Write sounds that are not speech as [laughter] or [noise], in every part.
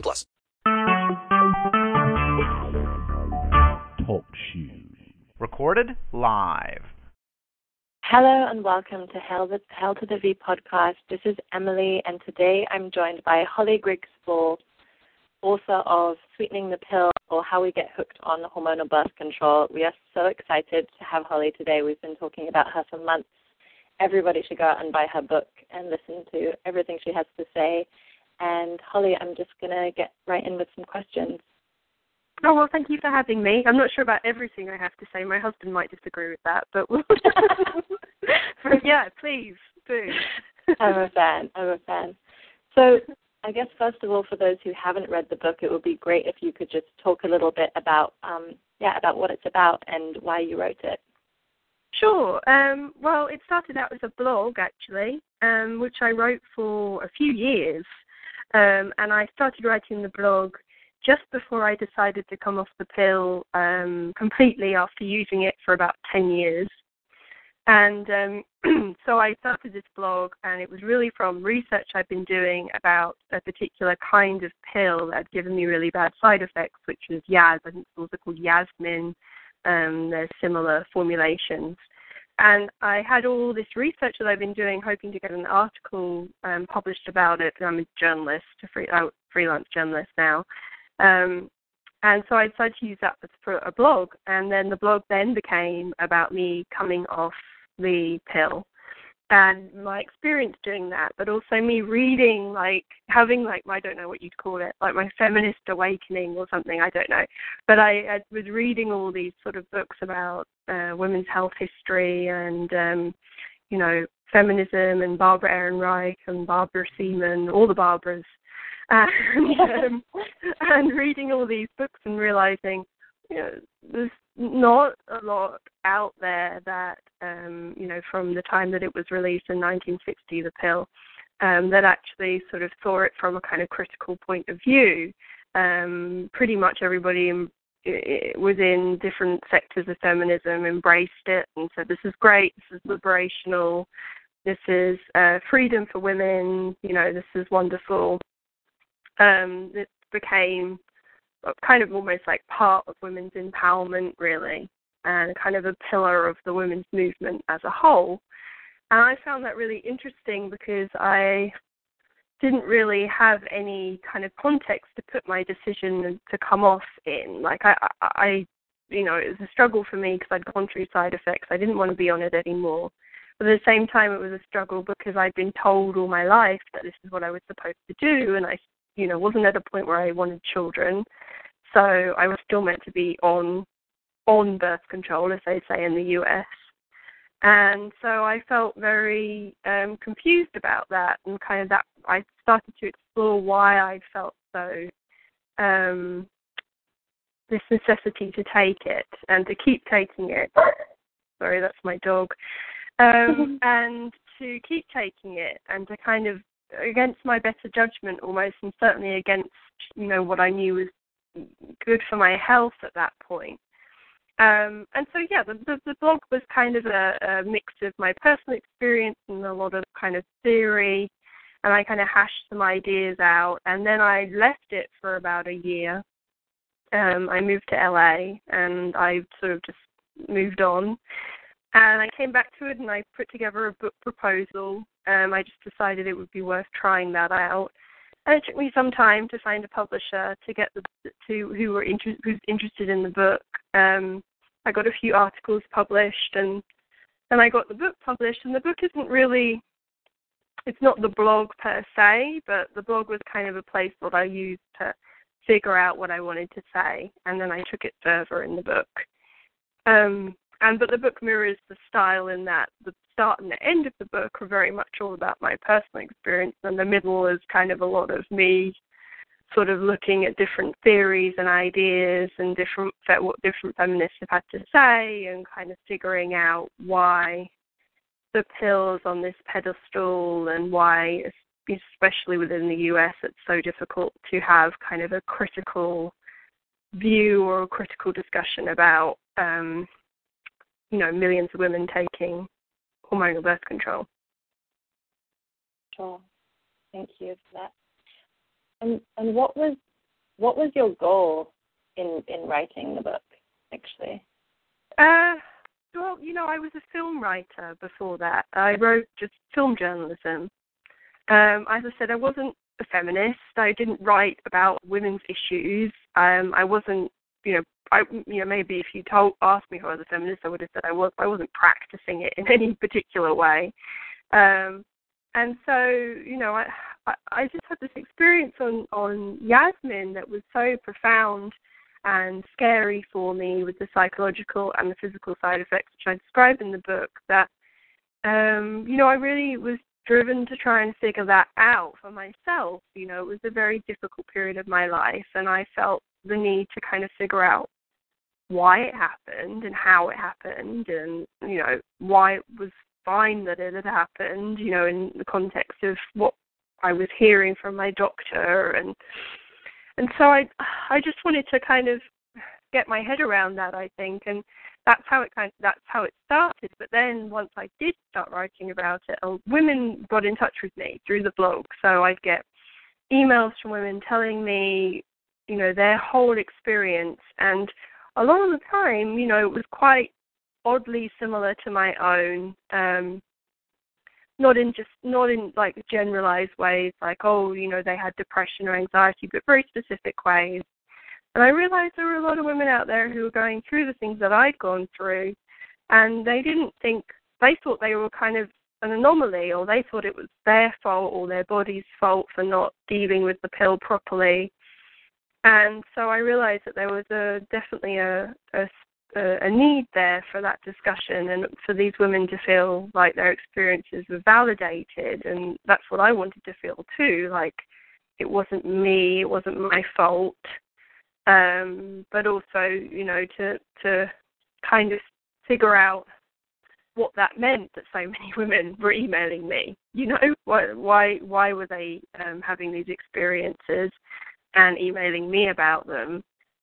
plus. Talk shoes. Recorded live. Hello and welcome to Hell, the, Hell to the V podcast. This is Emily, and today I'm joined by Holly Griggs Ball, author of Sweetening the Pill or How We Get Hooked on Hormonal Birth Control. We are so excited to have Holly today. We've been talking about her for months. Everybody should go out and buy her book and listen to everything she has to say. And Holly, I'm just going to get right in with some questions. Oh well, thank you for having me. I'm not sure about everything I have to say. My husband might disagree with that, but, [laughs] [laughs] but yeah, please do. I'm a fan. I'm a fan. So I guess first of all, for those who haven't read the book, it would be great if you could just talk a little bit about, um, yeah, about what it's about and why you wrote it. Sure. Um, well, it started out as a blog actually, um, which I wrote for a few years, um, and I started writing the blog just before I decided to come off the pill um, completely after using it for about ten years. And um, [clears throat] so I started this blog, and it was really from research I've been doing about a particular kind of pill that had given me really bad side effects, which was Yaz. I think it's also called Yasmin. Um, there's similar formulations. And I had all this research that I've been doing, hoping to get an article um, published about it. I'm a journalist, a free, uh, freelance journalist now. Um, and so I decided to use that for a blog. And then the blog then became about me coming off the pill and my experience doing that, but also me reading, like having like I don't know what you'd call it, like my feminist awakening or something. I don't know, but I, I was reading all these sort of books about uh, women's health history and um, you know feminism and Barbara Ehrenreich and Barbara Seaman, all the Barbaras, [laughs] and [laughs] um, and reading all these books and realizing you know there's not a lot out there that um, you know from the time that it was released in 1960, the pill, um, that actually sort of saw it from a kind of critical point of view. Um, pretty much everybody in, within different sectors of feminism embraced it and said, "This is great. This is liberational. This is uh, freedom for women. You know, this is wonderful." Um, it became kind of almost like part of women's empowerment, really, and kind of a pillar of the women's movement as a whole. And I found that really interesting because I didn't really have any kind of context to put my decision to come off in. Like I, I, you know, it was a struggle for me because I'd gone through side effects. I didn't want to be on it anymore. But at the same time, it was a struggle because I'd been told all my life that this is what I was supposed to do, and I, you know, wasn't at a point where I wanted children. So I was still meant to be on on birth control, as they say in the US. And so I felt very um, confused about that, and kind of that I started to explore why I felt so um, this necessity to take it and to keep taking it. Sorry, that's my dog. Um, [laughs] and to keep taking it and to kind of against my better judgment almost, and certainly against you know what I knew was good for my health at that point. Um, and so, yeah, the, the, the blog was kind of a, a mix of my personal experience and a lot of kind of theory, and I kind of hashed some ideas out. And then I left it for about a year. Um, I moved to LA, and I sort of just moved on. And I came back to it, and I put together a book proposal. Um, I just decided it would be worth trying that out. And it took me some time to find a publisher to get the to who were inter- who's interested in the book. Um, I got a few articles published, and then I got the book published. And the book isn't really it's not the blog per se, but the blog was kind of a place that I used to figure out what I wanted to say, and then I took it further in the book. Um, and but the book mirrors the style in that the start and the end of the book are very much all about my personal experience, and the middle is kind of a lot of me sort of looking at different theories and ideas and different what different feminists have had to say and kind of figuring out why the pills on this pedestal and why especially within the US it's so difficult to have kind of a critical view or a critical discussion about um, you know millions of women taking hormonal birth control. Sure. Thank you for that. And and what was what was your goal in in writing the book actually? Uh well, you know, I was a film writer before that. I wrote just film journalism. Um, as I said, I wasn't a feminist. I didn't write about women's issues. Um, I wasn't, you know, I, you know, maybe if you told asked me if I was a feminist, I would have said I was. I wasn't practicing it in [laughs] any particular way. Um, and so, you know, I, I I just had this experience on on Yasmin that was so profound and scary for me with the psychological and the physical side effects, which I describe in the book. That, um, you know, I really was driven to try and figure that out for myself. You know, it was a very difficult period of my life, and I felt the need to kind of figure out why it happened and how it happened, and you know why it was fine that it had happened. You know, in the context of what I was hearing from my doctor, and and so I I just wanted to kind of get my head around that. I think, and that's how it kind of, that's how it started. But then once I did start writing about it, women got in touch with me through the blog. So I'd get emails from women telling me, you know, their whole experience, and a lot of the time, you know, it was quite oddly similar to my own. Um, not in just not in like generalized ways, like oh, you know, they had depression or anxiety, but very specific ways. And I realized there were a lot of women out there who were going through the things that I'd gone through, and they didn't think, they thought they were kind of an anomaly, or they thought it was their fault or their body's fault for not dealing with the pill properly. And so I realized that there was a definitely a, a a, need there for that discussion and for these women to feel like their experiences were validated. And that's what I wanted to feel too like it wasn't me it wasn't my fault. Um, but also you know to to kind of figure out what that meant that so many [laughs] women were emailing me. You know, why why why were they um, having these experiences and emailing me about them?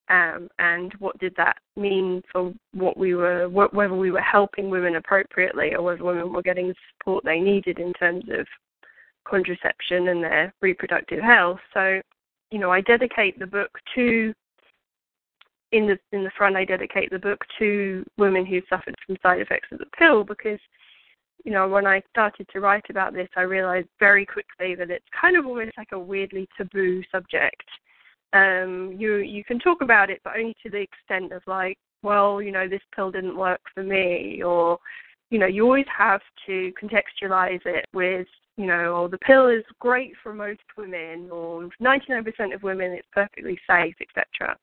Um, and what did that mean for what we were, whether we were helping women appropriately or whether women were getting the support they needed in terms of contraception and their reproductive health. So, you know, I dedicate the book to in the in the front I dedicate the book to women who suffered from side effects of the pill because you know when I started to write about this I realized very quickly that it's kind of almost like a weirdly taboo subject. Um, you you can talk about it but only to the extent of like well you know this pill didn't work for me or you know you always have to contextualize it with you know, or the pill is great for most women, or 99% of women it's perfectly safe, etc.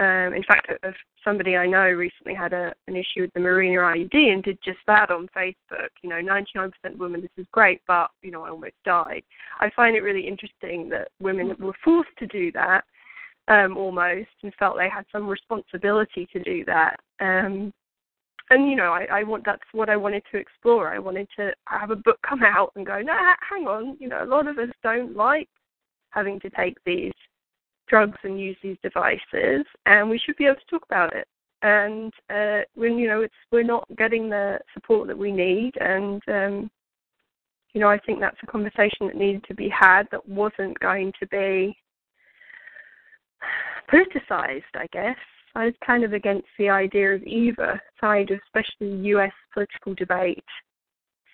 Um, in fact, somebody I know recently had a, an issue with the Mirena IUD and did just that on Facebook. You know, 99% women, this is great, but, you know, I almost died. I find it really interesting that women were forced to do that um, almost and felt they had some responsibility to do that. Um, and, you know, I, I want that's what I wanted to explore. I wanted to have a book come out and go, no, hang on, you know, a lot of us don't like having to take these drugs and use these devices, and we should be able to talk about it. And uh, when you know it's we're not getting the support that we need, and um, you know I think that's a conversation that needed to be had that wasn't going to be politicized. I guess I was kind of against the idea of either side, especially U.S. political debate,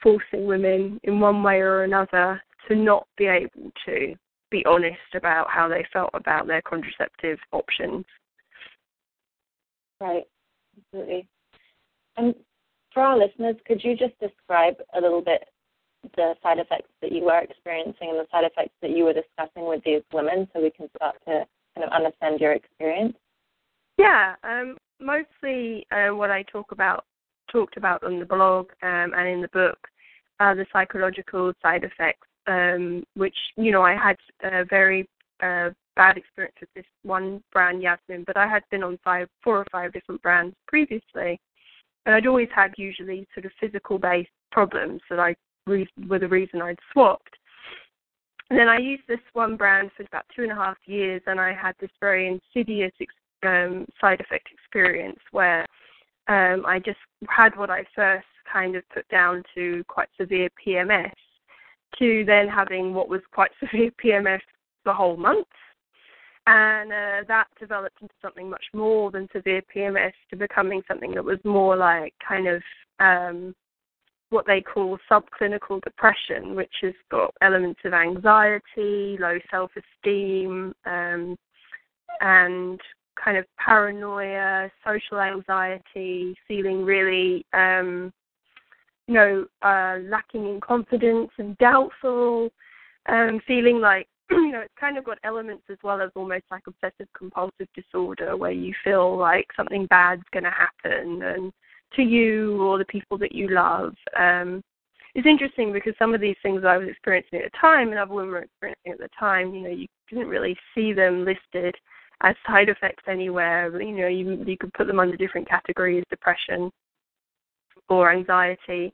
forcing women in one way or another to not be able to be honest about how they felt about their contraceptive options. Right, absolutely. And for our listeners, could you just describe a little bit the side effects that you were experiencing and the side effects that you were discussing with these women so we can start to kind of understand your experience? Yeah, um, mostly uh, what I talk about talked about on the blog um, and in the book are the psychological side effects um, which you know I had a very a bad experience with this one brand, Yasmin, but I had been on five, four or five different brands previously, and I'd always had usually sort of physical based problems that I were the reason I'd swapped. And then I used this one brand for about two and a half years, and I had this very insidious um, side effect experience where um, I just had what I first kind of put down to quite severe PMS, to then having what was quite [laughs] severe PMS the whole month. And uh, that developed into something much more than severe PMS to becoming something that was more like kind of um, what they call subclinical depression, which has got elements of anxiety, low self esteem, um, and kind of paranoia, social anxiety, feeling really, um, you know, uh, lacking in confidence and doubtful, um, feeling like, [clears throat] you know, it's kind of got elements as well as almost like obsessive compulsive disorder where you feel like something bad's going to happen and to you or the people that you love. Um, it's interesting because some of these things I was experiencing at the time and other women were experiencing at the time, you know, you didn't really see them listed as side effects anywhere. You know, you you could put them under different categories, depression or anxiety.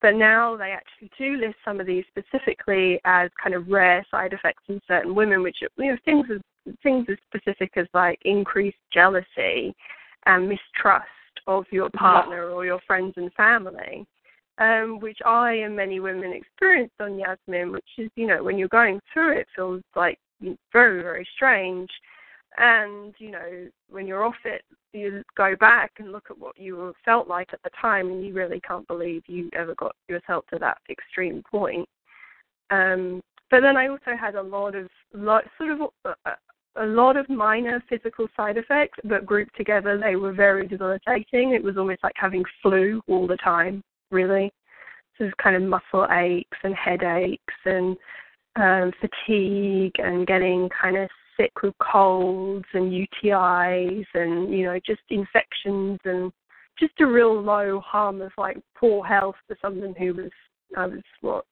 But now they actually do list some of these specifically as kind of rare side effects in certain women, which you know things as things as specific as like increased jealousy and mistrust of your partner or your friends and family, um, which I and many women experienced on Yasmin, which is, you know, when you're going through it, feels like very, very strange. And, you know, when you're off it, you go back and look at what you felt like at the time, and you really can't believe you ever got yourself to that extreme point. Um, but then I also had a lot of, lot, sort of uh, a lot of minor physical side effects, but grouped together, they were very debilitating. It was almost like having flu all the time, really. So was kind of muscle aches and headaches and um, fatigue and getting kind of sick with colds and UTIs and you know just infections and just a real low harm of like poor health for someone who was I was what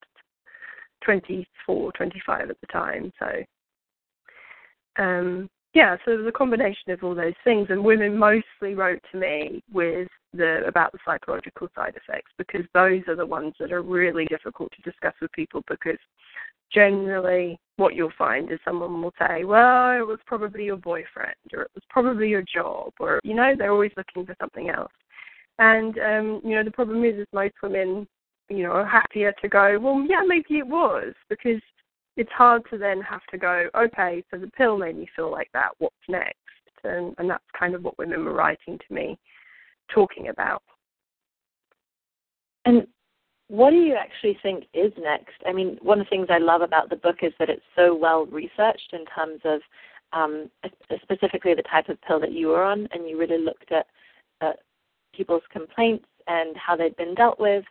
24, 25 at the time. So um, yeah, so it was a combination of all those things, and women mostly wrote to me with the about the psychological side effects because those are the ones that are really difficult to discuss with people because generally what you'll find is someone will say, well, it was probably your boyfriend or it was probably your job or you know they're always looking for something else, and um, you know the problem is is most women you know are happier to go, well, yeah, maybe it was because it's hard to then have to go, okay, so the pill made me feel like that. What's next? And, and that's kind of what women were writing to me, talking about. And what do you actually think is next? I mean, one of the things I love about the book is that it's so well researched in terms of um, specifically the type of pill that you were on, and you really looked at uh, people's complaints and how they'd been dealt with,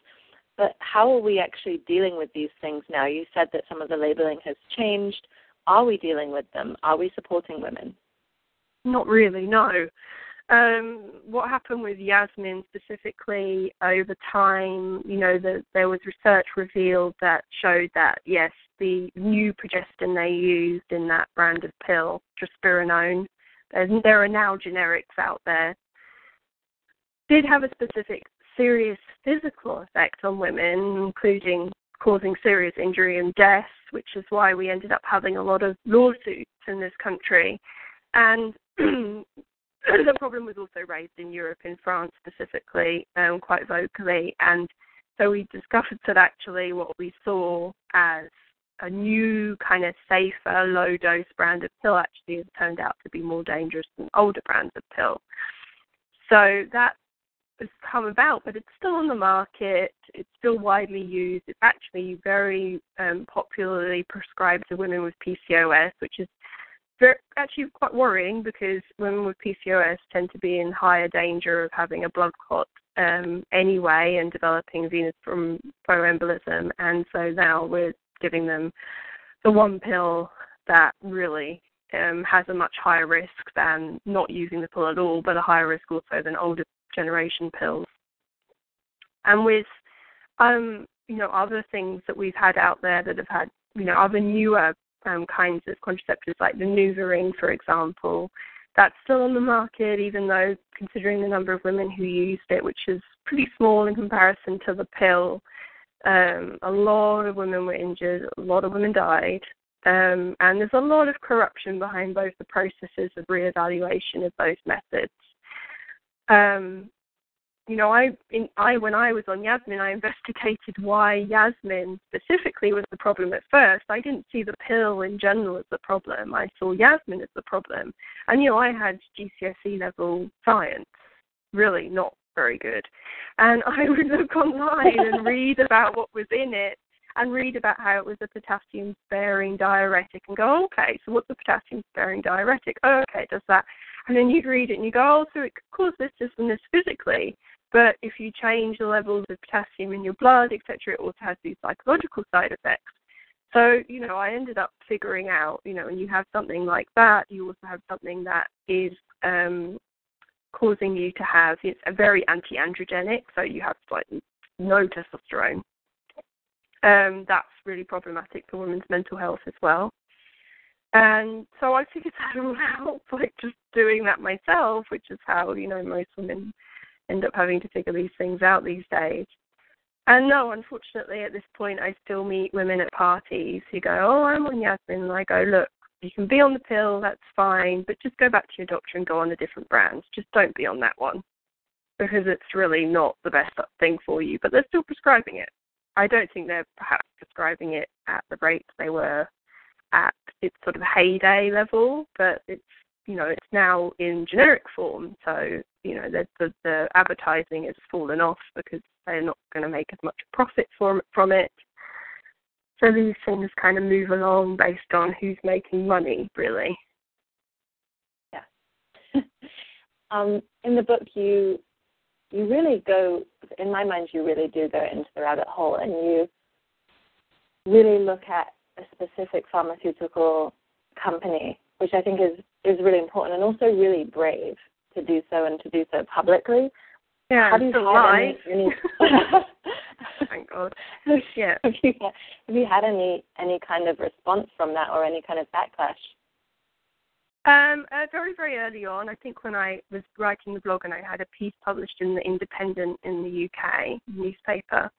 but how are we actually dealing with these things now? You said that some of the labeling has changed. Are we dealing with them? Are we supporting women? Not really, no. Um, what happened with Yasmin specifically over time, you know, the, there was research revealed that showed that, yes, the new progestin they used in that brand of pill, drospirenone, there are now generics out there, did have a specific serious physical effect on women, including causing serious injury and death, which is why we ended up having a lot of lawsuits in this country. And [clears throat] the problem was also raised in Europe, in France specifically, um, quite vocally. And so we discovered that actually what we saw as a new kind of safer low dose brand of pill actually has turned out to be more dangerous than older brands of pill. So that has come about, but it's still on the market. It's still widely used. It's actually very um, popularly prescribed to women with PCOS, which is actually quite worrying because women with PCOS tend to be in higher danger of having a blood clot um, anyway and developing venous thromboembolism. And so now we're giving them the one pill that really um, has a much higher risk than not using the pill at all, but a higher risk also than older generation pills. And with um, you know, other things that we've had out there that have had, you know, other newer um, kinds of contraceptives, like the NuvaRing, for example. That's still on the market, even though considering the number of women who used it, which is pretty small in comparison to the pill, um, a lot of women were injured, a lot of women died, um, and there's a lot of corruption behind both the processes of reevaluation of those methods. Um, you know, I, in, I when I was on Yasmin, I [laughs] investigated why Yasmin specifically was the problem at first. I didn't see the pill in general as the problem. I saw Yasmin as the problem, and you know, I had GCSE level science, really not very good, and [laughs] I would look online and read about what was in it, and read about how it was a potassium sparing diuretic and go, okay, so what's a potassium sparing diuretic? Oh, okay, does that. And then you'd read it and you go, oh, so it could cause this, this, and this physically. But if you change the levels of potassium in your blood, etc., it also has these psychological side effects. So, you know, I ended up figuring out, you know, when you have something like that, you also have something that is um, causing you to have, it's a very anti-androgenic, so you have like no testosterone. Um, that's really problematic for women's mental health as well. And so I figured that all [laughs] out like just doing that myself, which is how, you know, most women end up having to figure these things out these days. And no, unfortunately, at this point, I still meet women at parties who go, "Oh, I'm on Yasmin," and I go, "Look, you can be on the pill, that's fine, but just go back to your doctor and go on the different brands. Just don't be on that one because it's really not the best thing for you." But they're still prescribing it. I don't think they're perhaps prescribing it at the rates they were at its sort of heyday level, but it's you know it's now in generic form, so you know the the, the advertising has fallen off because they're not going to make as much profit from from it. So these things kind of move along based on who's making money, really. Yeah. [laughs] um, in the book, you you really go. In my mind, you really do go into the rabbit hole, and you really look at a specific pharmaceutical company, which I think is is really important and also really brave to do so and to do so publicly. Yeah, How do you have any, any [laughs] [laughs] Thank God. yeah. Have you, have you had any any kind of response from that or any kind of backlash? Um, uh, very, very early on, I think when I was writing the blog and I had a piece published in the Independent in the UK newspaper,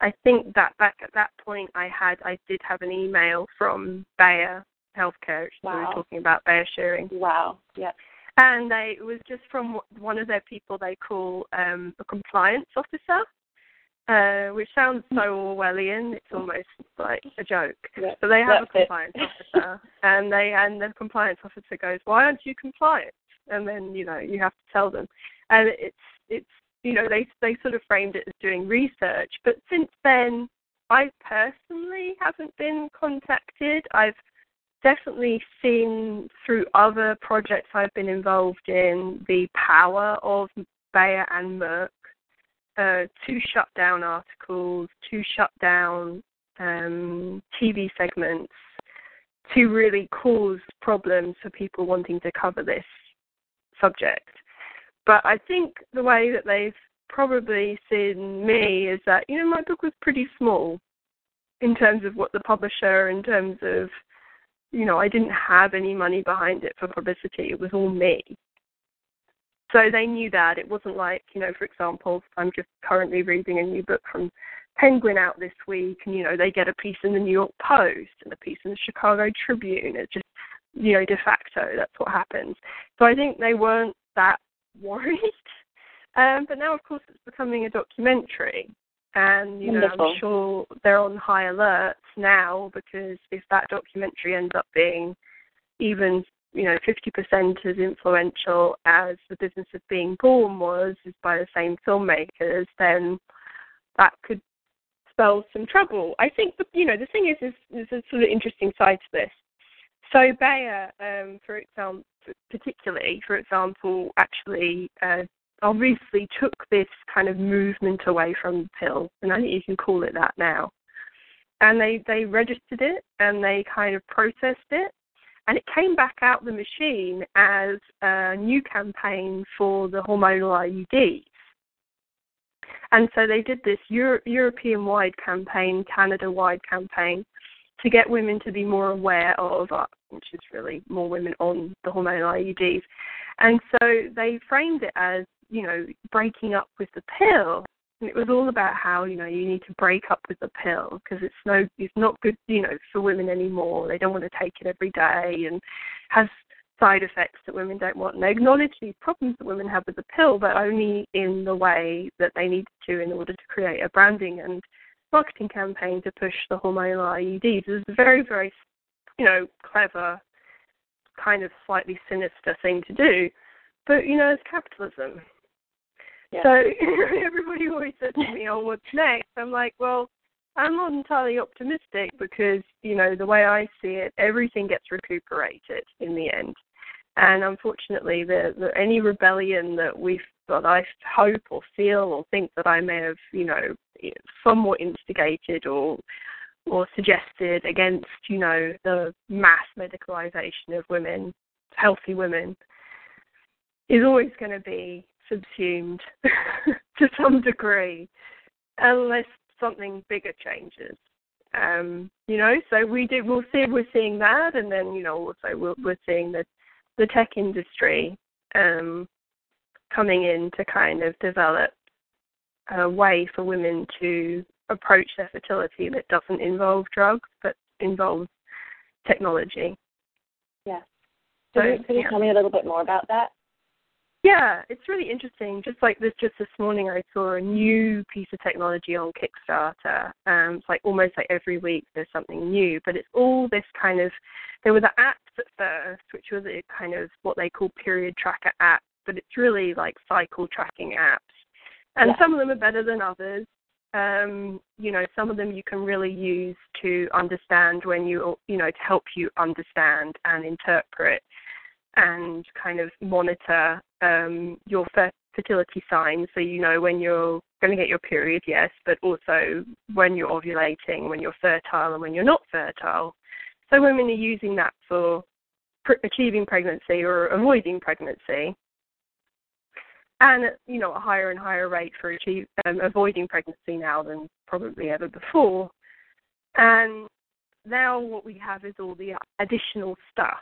I think that back at that point I had I did have an email from Bayer Healthcare, which Wow. we were talking about Bayer Schering, Wow. Yeah. And they it was just from one of their people they call um, a compliance officer, uh, which sounds so Orwellian. It's almost like a joke. Yeah. But they have a That's it. compliance officer, [laughs] and they and the compliance officer goes, "Why aren't you compliant?" And then you know you have to tell them, and it's it's you know they they sort of framed it as doing research, but since then I personally haven't been contacted. I've definitely seen through other projects I've been involved in the power of Bayer and Merck uh, to shut down articles, to shut down um, TV segments, to really cause problems for people wanting to cover this subject. But I think the way that they've probably seen me is that, you know, my book was pretty small in terms of what the publisher, in terms of, you know, I didn't have any money behind it for publicity. It was all me. So they knew that. It wasn't like, you know, for example, I'm just currently reading a new book from Penguin out this week, and, you know, they get a piece in the New York Post and a piece in the Chicago Tribune. It's just, you know, de facto, that's what happens. So I think they weren't that [laughs] worried. Um, but now, of course, it's becoming a documentary. And, you know, Wonderful. I'm sure they're on high alert now because if that documentary ends up being even you know, 50% as influential as The Business of Being Born was, is by the same filmmakers, then that could spell some trouble. I think, the, you know, the thing is, is, is a sort of interesting side to this. So Bayer, um, for example, particularly, for example, actually uh, obviously took this kind of movement away from the pill, and I think you can call it that now. And they, they registered it and they kind of processed it and it came back out the machine as a new campaign for the hormonal IUDs. And so they did this Euro- European wide campaign, Canada wide campaign to get women to be more aware of, uh, which is really more women on the hormonal IUDs. And so they framed it as, you know, breaking up with the pill. And it was all about how, you know, you need to break up with the pill because it's no, it's not good, you know, for women anymore. They don't want to take it every day and has side effects that women don't want. And they acknowledge these problems that women have with the pill, but only in the way that they needed to in order to create a branding and marketing campaign to push the hormonal IUDs. It was a very, very, you know, clever, kind of slightly sinister thing to do. But, you know, it's capitalism. So [laughs] everybody always says to me, oh, what's next? I'm like, well, I'm not entirely optimistic because, you know, the way I see it, everything gets recuperated in the end. And unfortunately, the, the any rebellion that we that I hope or feel or think that I may have, you know, somewhat instigated or or suggested against, you know, the mass medicalization of women, healthy women, is always going to be subsumed [laughs] to some degree, unless something bigger changes. Um, you know, so we do. We'll see. We're seeing that, and then you know, also we're, we're seeing the the tech industry um, coming in to kind of develop a way for women to approach their fertility that doesn't involve drugs but involves technology. Yeah. So, Could you, could you tell me a little bit more about that? Yeah, it's really interesting. Just like this, just this morning, I saw a new piece of technology on Kickstarter. Um, it's like almost like every week there's something new, but it's all this kind of. There were the apps at first, which were the kind of what they call period tracker apps, but it's really like cycle tracking apps. And Yeah. some of them are better than others. Um, you know, some of them you can really use to understand when you, you know, to help you understand and interpret and kind of monitor um, your fertility signs so you know when you're going to get your period, yes, but also when you're ovulating, when you're fertile, and when you're not fertile. So women are using that for pr- achieving pregnancy or avoiding pregnancy. And you know a higher and higher rate for achieve, um, avoiding pregnancy now than probably ever before. And now what we have is all the additional stuff.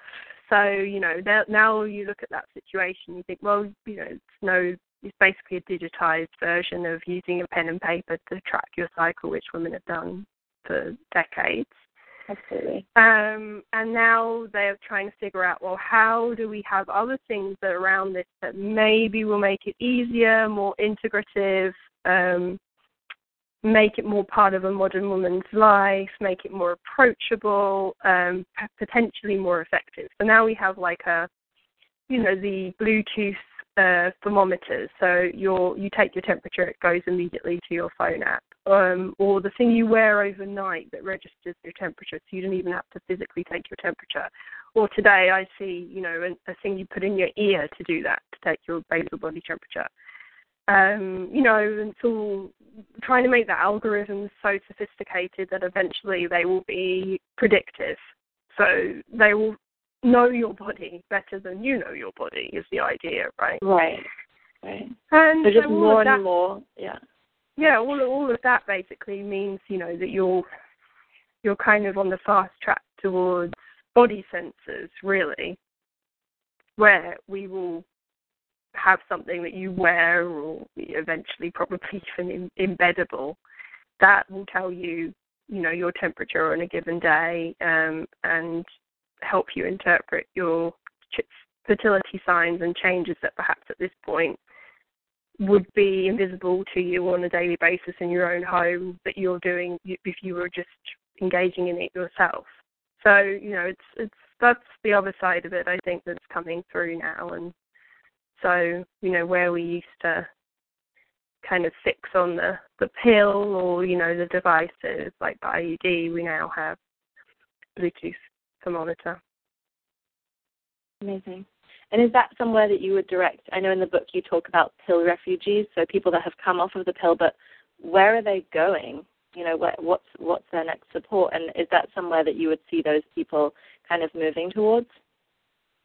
So you know now, you look at that situation, you think, well, you know, it's no, it's basically a digitized version of using a pen and paper to track your cycle, which women have done for decades. Absolutely. Um, and now they're trying to figure out, well, how do we have other things that around this that maybe will make it easier, more integrative, um, make it more part of a modern woman's life, make it more approachable, um, potentially more effective. So now we have like a, you know, the Bluetooth uh, thermometers. So your you take your temperature, it goes immediately to your phone app. Um, or the thing you wear overnight that registers your temperature, so you don't even have to physically take your temperature. Or today I see, you know, a, a thing you put in your ear to do that, to take your basal body temperature. Um, you know, it's all trying to make the algorithms so sophisticated that eventually they will be predictive. So they will know your body better than you know your body is the idea, right? Right. Right. And So just so more that, and more. Yeah. yeah, all all of that basically means you know that you're you're kind of on the fast track towards body sensors, really, where we will have something that you wear or eventually probably [laughs] even em- embeddable that will tell you you know your temperature on a given day um, and help you interpret your fertility signs and changes that perhaps at this point would be invisible to you on a daily basis in your own home that you're doing if you were just engaging in it yourself. So you know, it's it's that's the other side of it. I think that's coming through now, and so you know where we used to kind of fix on the the pill or you know the devices like the IUD, we now have Bluetooth thermometer. Amazing. And is that somewhere that you would direct? I know in the book you talk about pill refugees, so people that have come off of the pill, but where are they going? You know, where, what's what's their next support, and is that somewhere that you would see those people kind of moving towards?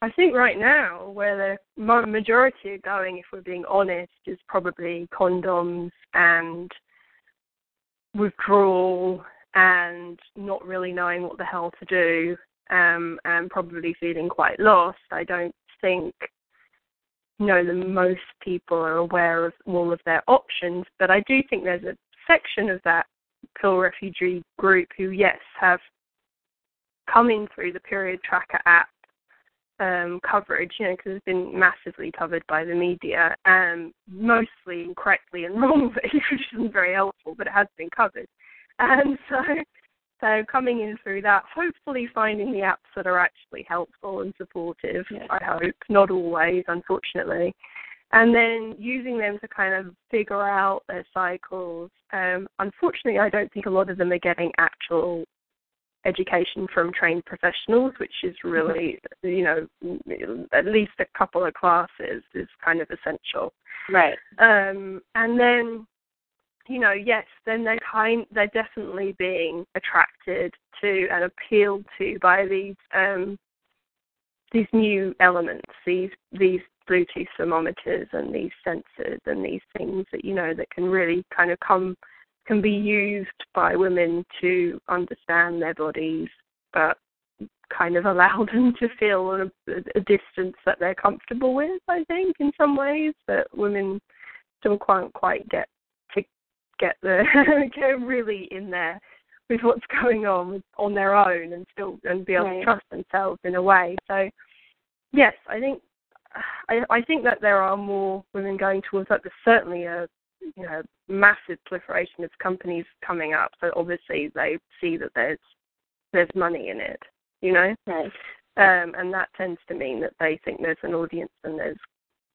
I think right now, where the majority are going, if we're being honest, is probably condoms and withdrawal and not really knowing what the hell to do um, and probably feeling quite lost. I don't think you know the most people are aware of all of their options, but I do think there's a section of that pill refugee group who, yes, have come in through the period tracker app um, coverage, you know, because it's been massively covered by the media, and mostly incorrectly and [laughs] wrongly, which isn't very helpful, but it has been covered. And [laughs] so, so coming in through that, hopefully finding the apps that are actually helpful and supportive. Yeah. I hope, not always, unfortunately. And then using them to kind of figure out their cycles. Um, unfortunately, I don't think a lot of them are getting actual education from trained professionals, which is really, you know, at least a couple of classes is kind of essential. Right. Um, and then, you know, yes, then they're kind, they're definitely being attracted to and appealed to by these um, these new elements, these these Bluetooth thermometers and these sensors and these things that you know that can really kind of come can be used by women to understand their bodies, but kind of [laughs] allow them to feel a, a distance that they're comfortable with. I think in some ways that women still can't quite get to get the [laughs] get really in there with what's going on on their own and still and be able Right. to trust themselves in a way. So yes, I think I, I think that there are more women going towards that. There's certainly a you know massive proliferation of companies coming up. So obviously they see that there's there's money in it, you know, Right. um, and that tends to mean that they think there's an audience and there's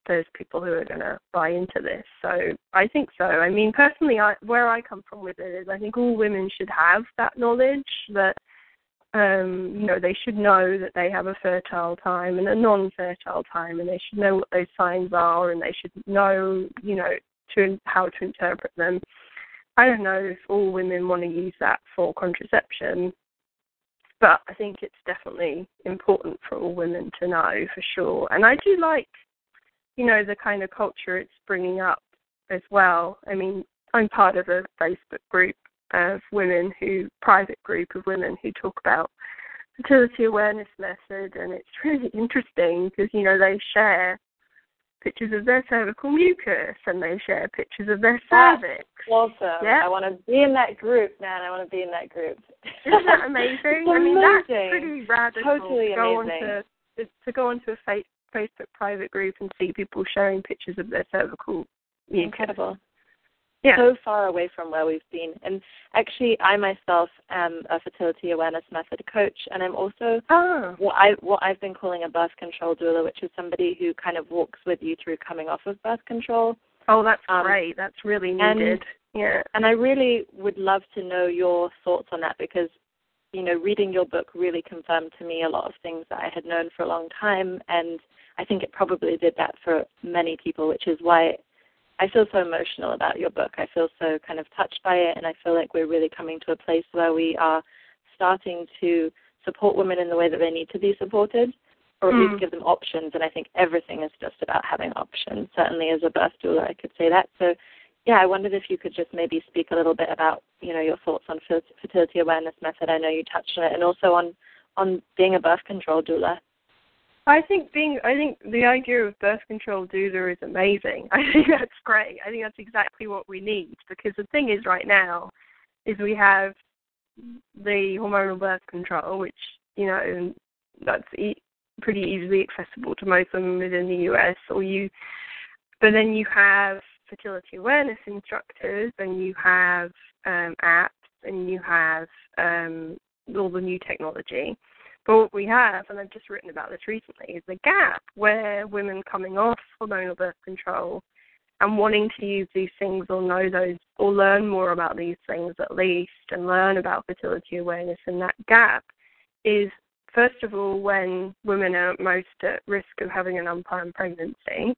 there's people who are going to buy into this. So I think so. I mean, personally, I, where I come from with it is I think all women should have that knowledge that um, you know they should know that they have a fertile time and a non-fertile time, and they should know what those signs are, and they should know you know to how to interpret them. I don't know if all women want to use that for contraception, but I think it's definitely important for all women to know for sure. And I do like, you know, the kind of culture it's bringing up as well. I mean, I'm part of a Facebook group of women who, private group of women who talk about fertility awareness method, and it's [laughs] really interesting because you know they share pictures of their cervical mucus and they share pictures of their That- cervix. Awesome. Yeah. I want to be in that group, man. I want to be in that group. Isn't that [laughs] amazing? I mean, that's pretty radical Totally to go amazing. onto to, to go onto a fa- Facebook private group and see people sharing pictures of their cervical mucus. Incredible. Yeah. So far away from where we've been. And actually, I myself am a fertility awareness method coach, and I'm also oh. what I what I've been calling a birth control doula, which is somebody who kind of walks with you through coming off of birth control. Oh, that's Um, great. That's really and- needed. yeah. And I really would love to know your thoughts on that because, you know, reading your book really confirmed to me a lot of things that I had known for a long time. And I think it probably did that for many people, which is why I feel so emotional about your book. I feel so kind of touched by it. And I feel like we're really coming to a place where we are starting to support women in the way that they need to be supported. Or at Mm. least give them options, and I think everything is just about having options. Certainly, as a birth doula, I could say that. So, yeah, I wondered if you could just maybe speak a little bit about, you know, your thoughts on fertility awareness method. I know you touched on it, and also on on being a birth control doula. I think being I think the idea of birth control doula is amazing. [laughs] I think that's great. I think that's exactly what we need because the thing is right now is we have the hormonal birth control, which you know that's e- pretty easily accessible to most women within the US. Or you, but then you have fertility awareness instructors, and you have um, apps, and you have um, all the new technology. But what we have, and I've just written about this recently, is the gap where women coming off hormonal birth control and wanting to use these things or know those or learn more about these things at least and learn about fertility awareness and that gap is first of all when women are most at risk of having an unplanned pregnancy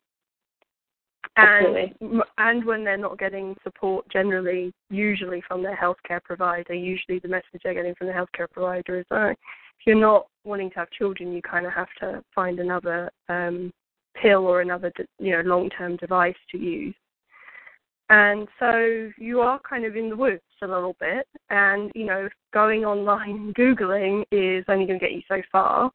Absolutely. and and when they're not getting support generally usually from their healthcare provider usually the message they're getting from the healthcare provider is oh, if you're not wanting to have children you kind of have to find another um pill or another you know long term device to use and so you are kind of in the woods a little bit, and you know, going online and googling is only going to get you so far.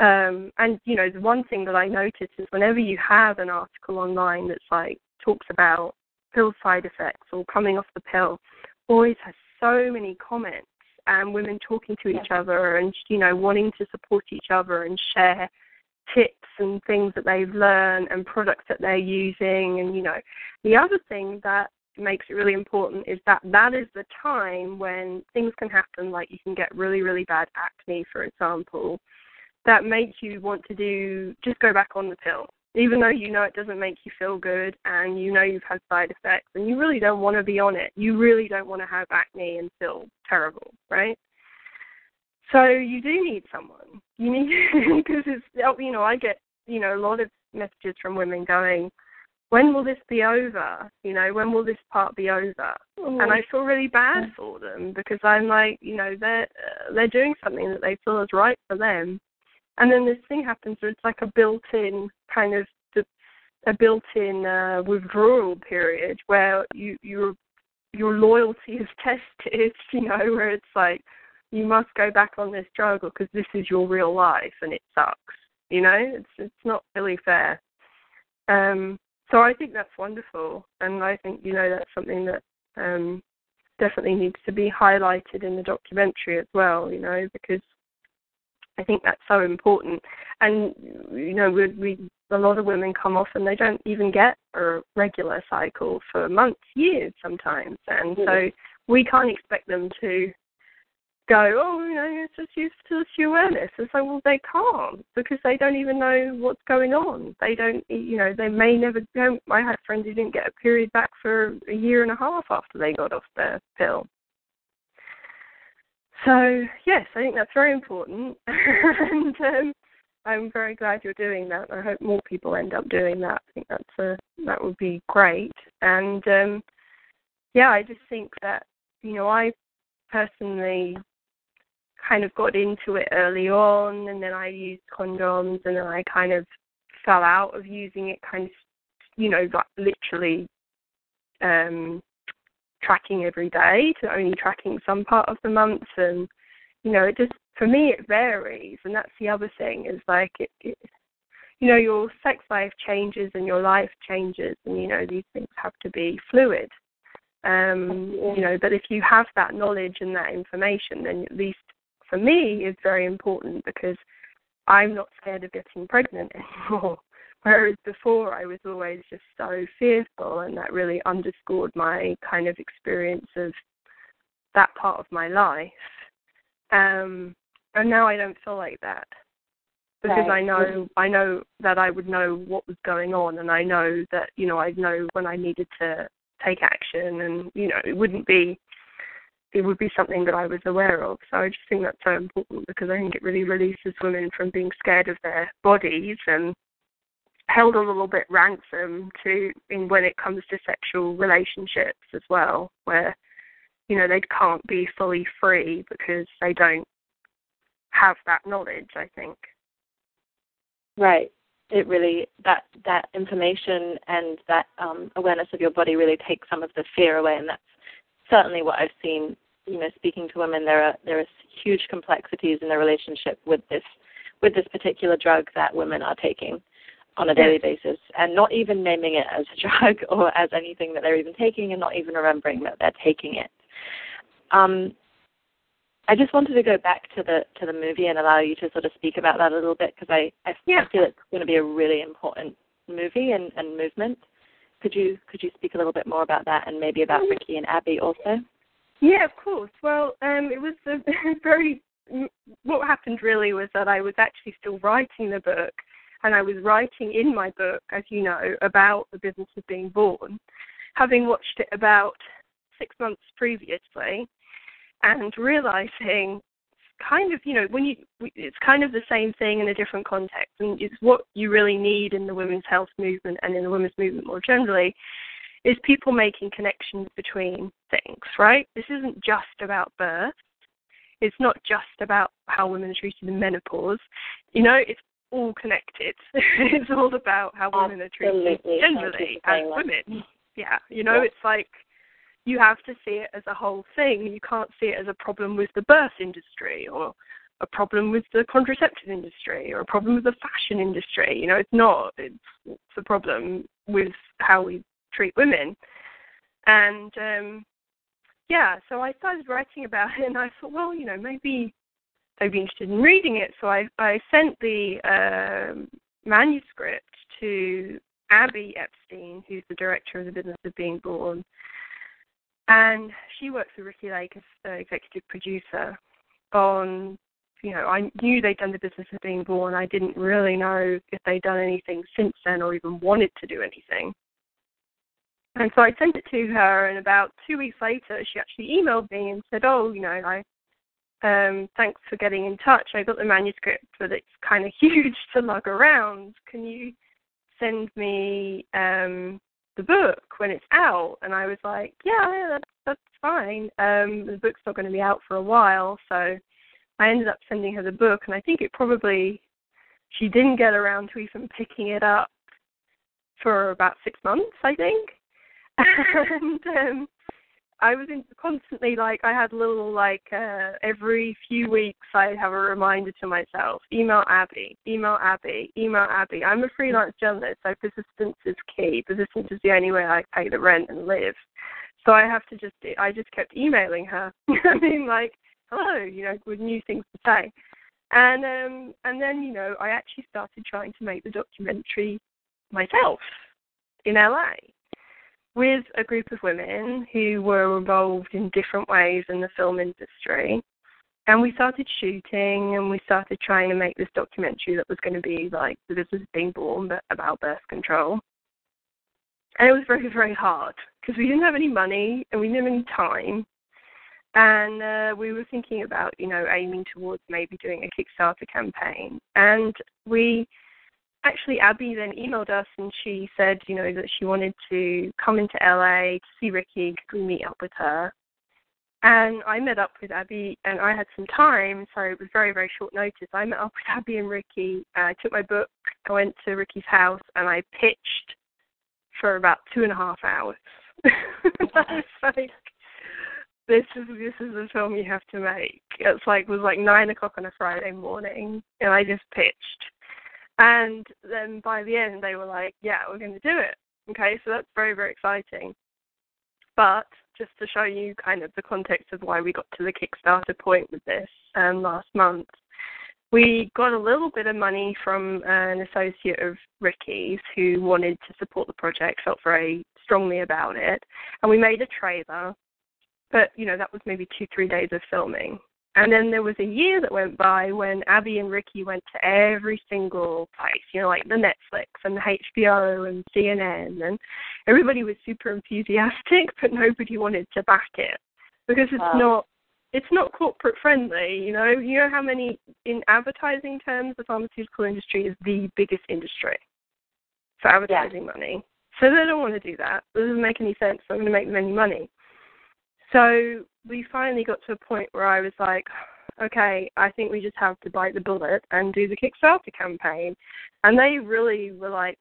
Um, and you know, the one thing that I notice is whenever you have an article online that's like talks about pill side effects or coming off the pill, always has so many comments and women talking to each other and you know wanting to support each other and share tips and things that they've learned and products that they're using and you know. The other thing that makes it really important is that that is the time when things can happen like you can get really really bad acne for example that make you want to do just go back on the pill even though you know it doesn't make you feel good and you know you've had side effects and you really don't want to be on it. You really don't want to have acne and feel terrible, right? So you do need someone. You need [laughs] because it's oh, you know I get you know a lot of messages from women going, when will this be over? You know when will this part be over? Mm-hmm. And I feel really bad for them because I'm like you know they're uh, they're doing something that they feel is right for them, and then this thing happens where it's like a built-in kind of a built-in uh, withdrawal period where you your your loyalty is [laughs] tested. You know where it's like you must go back on this drug because this is your real life and it sucks. You know, it's it's not really fair. Um, so I think that's wonderful, and I think you know that's something that um, definitely needs to be highlighted in the documentary as well. You know, because I think that's so important. And you know, we, we a lot of women come off and they don't even get a regular cycle for months, years sometimes, and so mm. we can't expect them to go, oh, you know, it's just fertility awareness. And so, well, they can't because they don't even know what's going on. They don't, you know, they may never go. I had friends who didn't get a period back for a year and a half after they got off their pill. So, yes, I think that's very important. [laughs] and um, I'm very glad you're doing that. I hope more people end up doing that. I think that's a, that would be great. And um, yeah, I just think that, you know, I personally kind of got into it early on and then I used condoms and then I kind of fell out of using it kind of you know like literally um tracking every day to only tracking some part of the month and you know it just for me it varies and that's the other thing is like it, it you know your sex life changes and your life changes and you know these things have to be fluid um you know but if you have that knowledge and that information then at least for me is very important because I'm not scared of getting pregnant [laughs] anymore. Whereas before I was always just so fearful, and that really underscored my kind of experience of that part of my life. Um, and now I don't feel like that because right. I know I know that I would know what was going on, and I know that you know I know when I needed to take action, and you know it wouldn't be it would be something that I was aware of. So I just think that's so important because I think it really releases women from being scared of their bodies and held a little bit ransom to in when it comes to sexual relationships as well, where you know they can't be fully free because they don't have that knowledge. I think. Right. It really that that information and that um, awareness of your body really takes some of the fear away, and that's certainly what I've seen, you know, speaking to women, there are there are huge complexities in their relationship with this with this particular drug that women are taking on a daily basis and not even naming it as a [laughs] drug or as anything that they're even taking and not even remembering that they're taking it. Um, I just wanted to go back to the to the movie and allow you to sort of speak about that a little bit because I I, yeah. Feel it's going to be a really important movie and, and movement. Could you could you speak a little bit more about that and maybe about Ricki and Abby also? Yeah, of course. Well, um, it was a [laughs] very. What happened really was that I was actually still writing the book, and I was writing in my book, as you know, about the business of being born, having watched it about six months previously, and realizing kind of, you know, when you, it's kind of the same thing in a different context, and it's what you really need in the women's health movement and in the women's movement more generally, is people making connections between things, right? This isn't just about birth. It's not just about how women are treated in menopause. You know, it's all connected. [laughs] it's all about how women are treated generally as women. Yeah, you know, it's like you have to see it as a whole thing. You can't see it as a problem with the birth industry or a problem with the contraceptive industry or a problem with the fashion industry. You know, it's not. It's, it's a problem with how we treat women. And um yeah, so I started writing about it and I thought, well, you know, maybe they'd be interested in reading it. So I, I sent the uh, manuscript to Abby Epstein, who's the director of The Business of Being Born. And she works with Ricki Lake as the executive producer on, you know, I knew they'd done The Business of Being Born. I didn't really know if they'd done anything since then or even wanted to do anything. And so I sent it to her, and about two weeks later, she actually emailed me and said, "Oh, you know, I um, thanks for getting in touch. I got the manuscript, but it's kind of [laughs] huge to lug around. Can you send me um, the book when it's out?" And I was like, "Yeah, yeah that's that's fine. Um, the book's not going to be out for a while, so I ended up sending her the book, and I think it probably she didn't get around to even picking it up for about six months, I think. [laughs] and um, I was in, constantly like I had little like uh, every few weeks I'd have a reminder to myself: email Abby, email Abby, email Abby. I'm a freelance journalist, so persistence is key. Persistence is the only way I pay the rent and live. So I have to just I just kept emailing her. [laughs] I mean, like, hello, you know, with new things to say. And um and then you know I actually started trying to make the documentary myself in LA with a group of women who were involved in different ways in the film industry. And we started shooting and we started trying to make this documentary that was going to be like the business being born, but about birth control. And it was very, very hard because we didn't have any money and we didn't have any time. And uh, we were thinking about, you know, aiming towards maybe doing a Kickstarter campaign. And we actually Abby then emailed us and she said, you know, that she wanted to come into LA to see Ricki. could we meet up with her? And I met up with Abby and I had some time, so it was very, very short notice. I met up with Abby and Ricki. Uh, I took my book, I went to Ricki's house and I pitched for about two and a half hours. [laughs] I was like, this is this is a film you have to make. It's like it was like nine o'clock on a Friday morning and I just pitched and then by the end, they were like, yeah, we're going to do it. Okay, so that's very, very exciting. But just to show you kind of the context of why we got to the Kickstarter point with this um, last month, we got a little bit of money from an associate of Ricki's who wanted to support the project, felt very strongly about it, and we made a trailer. But you know that was maybe two, three days of filming, and then there was a year that went by when Abby and Ricki went to every single place, you know, like the Netflix and the HBO and CNN, and everybody was super enthusiastic, [laughs] but nobody wanted to back it because it's wow. not it's not corporate friendly. You know, you know how many in advertising terms the pharmaceutical industry is the biggest industry for advertising yeah. money. So they don't want to do that. It doesn't make any sense. They're going to make them any money. So we finally got to a point where I was like, okay, I think we just have to bite the bullet and do the Kickstarter campaign. And they really were like,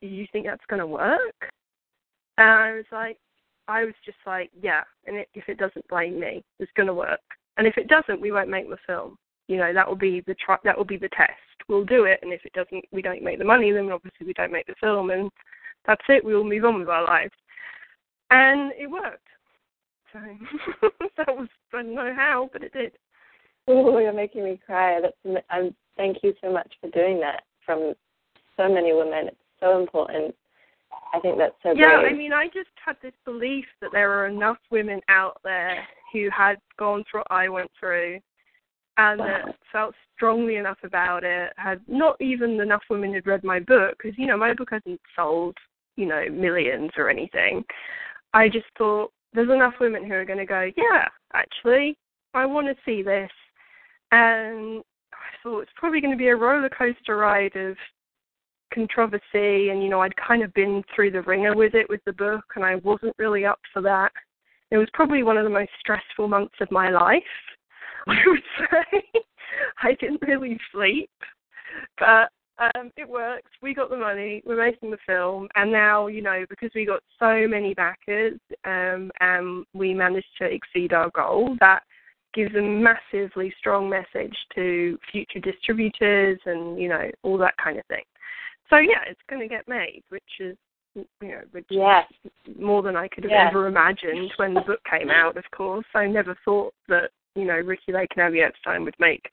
you think that's going to work? And I was like, I was just like, yeah. And it, if it doesn't, blame me. It's going to work. And if it doesn't, we won't make the film. You know, that will be the that will be the test. We'll do it, and if it doesn't, we don't make the money. Then obviously we don't make the film, and that's it. We will move on with our lives. And it worked. So [laughs] that was I don't know how, but it did. Oh, you're making me cry. That's um, thank you so much for doing that from so many women. It's so important. I think that's so yeah, brave. I mean, I just had this belief that there are enough women out there who had gone through what I went through and that felt strongly enough about it. Had not even enough women had read my book because you know my book hasn't sold you know millions or anything. I just thought there's enough women who are going to go, yeah, actually, I want to see this. And I thought it's probably going to be a roller coaster ride of controversy. And, you know, I'd kind of been through the ringer with it with the book, and I wasn't really up for that. It was probably one of the most stressful months of my life, [laughs] I would say. [laughs] I didn't really sleep. But um, it works. We got the money. We're making the film, and now you know because we got so many backers, um, and we managed to exceed our goal. That gives a massively strong message to future distributors, and you know all that kind of thing. So yeah, it's going to get made, which is you know, which Yes. is more than I could have Yes. ever imagined when the book came out. Of course, I never thought that you know Ricki Lake and Abby Epstein would make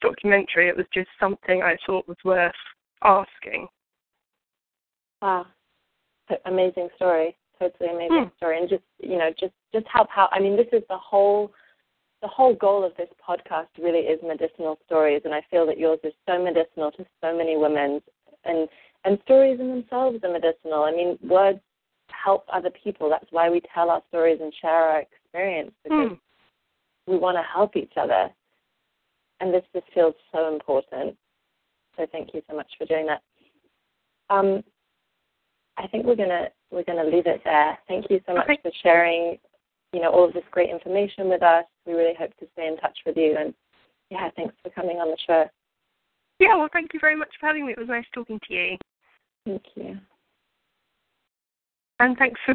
documentary. It was just something I thought was worth asking. Wow. Amazing story. Totally amazing Hmm. story. And just you know, just just how how I mean, this is the whole the whole goal of this podcast really is medicinal stories and I feel that yours is so medicinal to so many women and and stories in themselves are medicinal. I mean, words help other people. That's why we tell our stories and share our experience because Hmm. We want to help each other. And this just feels so important. So thank you so much for doing that. Um, I think we're gonna we're gonna leave it there. Thank you so much Okay. for sharing, you know, all of this great information with us. We really hope to stay in touch with you and yeah, thanks for coming on the show. Yeah, well, thank you very much for having me. It was nice talking to you, Thank you. and thanks for